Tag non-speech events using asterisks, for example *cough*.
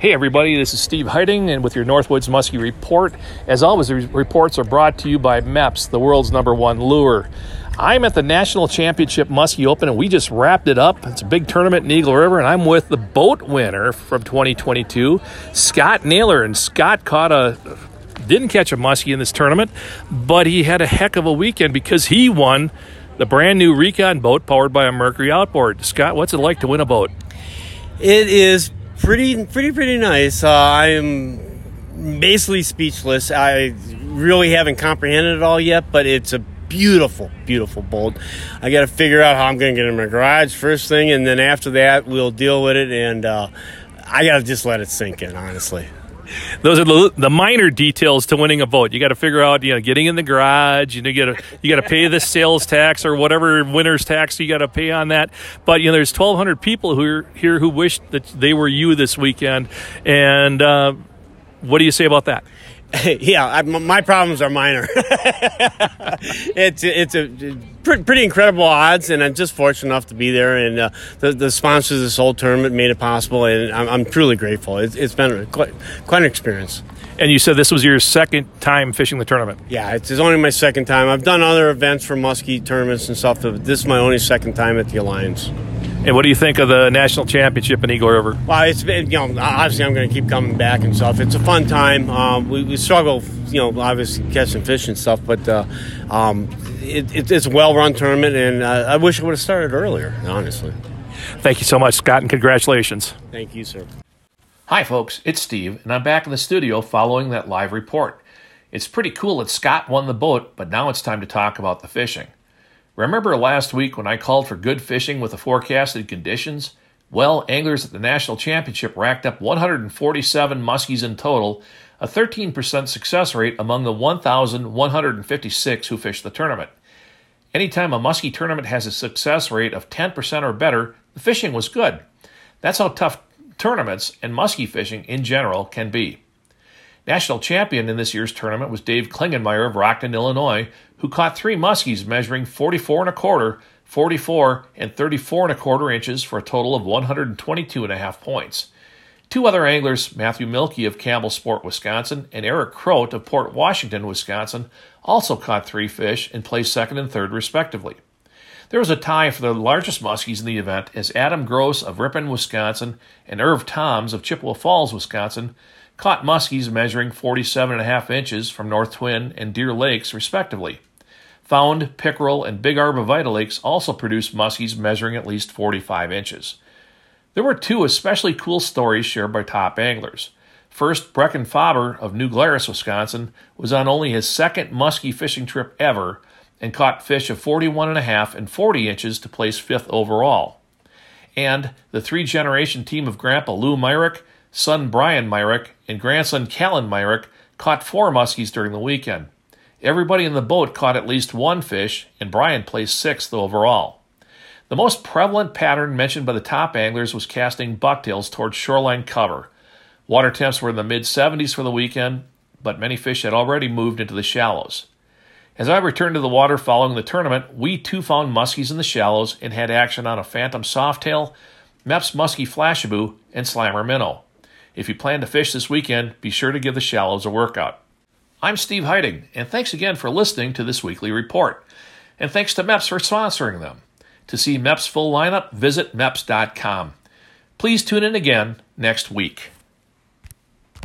Hey, everybody, this is Steve Heiting, and with your Northwoods Muskie Report. As always, the reports are brought to you by Mepps, the world's number one lure. I'm at the National Championship Muskie Open, and we just wrapped it up. It's a big tournament in Eagle River, and I'm with the boat winner from 2022, Scott Naylor. And Scott caught a didn't catch a muskie in this tournament, but he had a heck of a weekend because he won the brand new Recon boat powered by a Mercury outboard. Scott, what's it like to win a boat? It is pretty, pretty, pretty nice. Uh, I am basically speechless. I really haven't comprehended it all yet, but it's a beautiful, beautiful boat. I got to figure out how I'm going to get it in my garage first thing, and then after that, we'll deal with it. And uh, I got to just let it sink in, honestly those are the, the minor details to winning a vote. You got to figure out, you know, getting in the garage. You know, got to you got to pay the sales tax or whatever winner's tax you got to pay on that. But you know, there's 1,200 people who are here who wish that they were you this weekend. And uh, what do you say about that? *laughs* yeah, I, my problems are minor. *laughs* it's it's a pretty incredible odds, and I'm just fortunate enough to be there. And uh, the, the sponsors of this whole tournament made it possible, and I'm, I'm truly grateful. It, it's been quite, quite an experience. And you said this was your second time fishing the tournament. Yeah, it's only my second time. I've done other events for muskie tournaments and stuff, but this is my only second time at the Alliance. And what do you think of the national championship in Eagle River? Well, it's been, you know, obviously I'm going to keep coming back and stuff. It's a fun time. Um, we, we, struggle, you know, obviously catching fish and stuff, but uh, um, it, it, it's a well run tournament, and uh, I wish it would have started earlier, honestly. Thank you so much, Scott, and congratulations. Thank you, sir. Hi, folks. It's Steve, and I'm back in the studio following that live report. It's pretty cool that Scott won the boat, but now it's time to talk about the fishing. Remember last week when I called for good fishing with the forecasted conditions? Well, anglers at the National Championship racked up 147 muskies in total, a 13% success rate among the 1,156 who fished the tournament. Anytime a muskie tournament has a success rate of 10% or better, the fishing was good. That's how tough tournaments and muskie fishing in general can be. National champion in this year's tournament was Dave Klingenmeyer of Rockton, Illinois, who caught three muskies measuring 44 and a quarter, 44, and 34 and a quarter inches for a total of 122 and a half points. Two other anglers, Matthew Milkey of Campbellsport, Wisconsin, and Eric Croat of Port Washington, Wisconsin, also caught three fish and placed second and third, respectively. There was a tie for the largest muskies in the event as Adam Gross of Ripon, Wisconsin, and Irv Toms of Chippewa Falls, Wisconsin, caught muskies measuring 47 and a half inches from North Twin and Deer Lakes, respectively. Found, Pickerel, and Big Arbor lakes also produced muskies measuring at least 45 inches. There were two especially cool stories shared by top anglers. First, Brecken Faber of New Glarus, Wisconsin, was on only his second muskie fishing trip ever and caught fish of 41.5 and 40 inches to place fifth overall. And the three generation team of Grandpa Lou Myrick, son Brian Myrick, and grandson Callan Myrick caught four muskies during the weekend. Everybody in the boat caught at least one fish, and Brian placed sixth overall. The most prevalent pattern mentioned by the top anglers was casting bucktails towards shoreline cover. Water temps were in the mid 70s for the weekend, but many fish had already moved into the shallows. As I returned to the water following the tournament, we too found muskies in the shallows and had action on a phantom softail, Mepps muskie flashabou, and slammer minnow. If you plan to fish this weekend, be sure to give the shallows a workout. I'm Steve Heiting, and thanks again for listening to this weekly report. And thanks to Mepps for sponsoring them. To see Mepps full lineup, visit Mepps.com. Please tune in again next week.